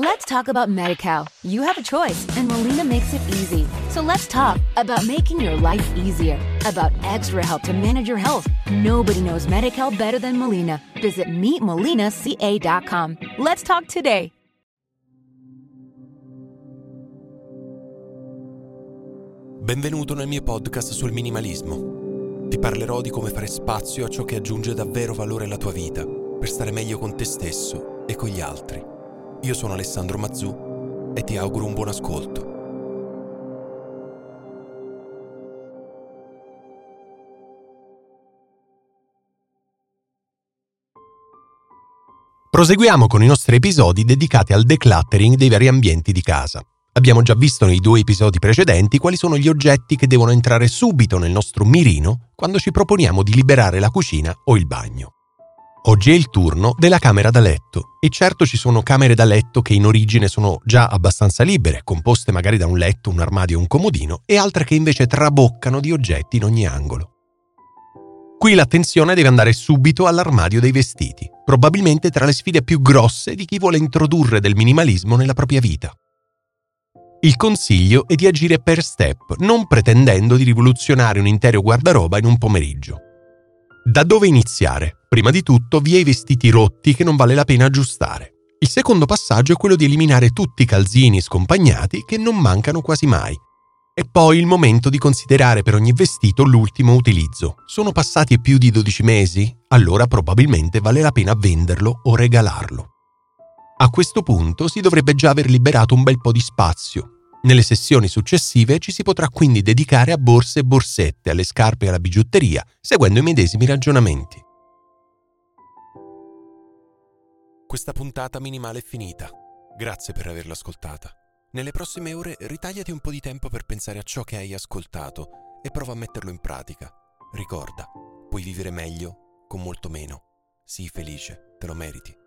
Let's talk about MediCal. You have a choice, and Molina makes it easy. So let's talk about making your life easier, about extra help to manage your health. Nobody knows MediCal better than Molina. Visit meetmolinaca.com. Let's talk today. Benvenuto nel mio podcast sul minimalismo. Ti parlerò di come fare spazio a ciò che aggiunge davvero valore alla tua vita, per stare meglio con te stesso e con gli altri. Io sono Alessandro Mazzù e ti auguro un buon ascolto. Proseguiamo con i nostri episodi dedicati al decluttering dei vari ambienti di casa. Abbiamo già visto nei due episodi precedenti quali sono gli oggetti che devono entrare subito nel nostro mirino quando ci proponiamo di liberare la cucina o il bagno. Oggi è il turno della camera da letto e certo ci sono camere da letto che in origine sono già abbastanza libere, composte magari da un letto, un armadio e un comodino, e altre che invece traboccano di oggetti in ogni angolo. Qui l'attenzione deve andare subito all'armadio dei vestiti, probabilmente tra le sfide più grosse di chi vuole introdurre del minimalismo nella propria vita. Il consiglio è di agire per step, non pretendendo di rivoluzionare un intero guardaroba in un pomeriggio. Da dove iniziare? Prima di tutto, via i vestiti rotti che non vale la pena aggiustare. Il secondo passaggio è quello di eliminare tutti i calzini scompagnati che non mancano quasi mai. E poi il momento di considerare per ogni vestito l'ultimo utilizzo. Sono passati più di 12 mesi? Allora probabilmente vale la pena venderlo o regalarlo. A questo punto si dovrebbe già aver liberato un bel po' di spazio. Nelle sessioni successive ci si potrà quindi dedicare a borse e borsette, alle scarpe e alla bigiotteria, seguendo i medesimi ragionamenti. Questa puntata minimale è finita. Grazie per averla ascoltata. Nelle prossime ore ritagliati un po' di tempo per pensare a ciò che hai ascoltato e prova a metterlo in pratica. Ricorda, puoi vivere meglio con molto meno. Sii felice, te lo meriti.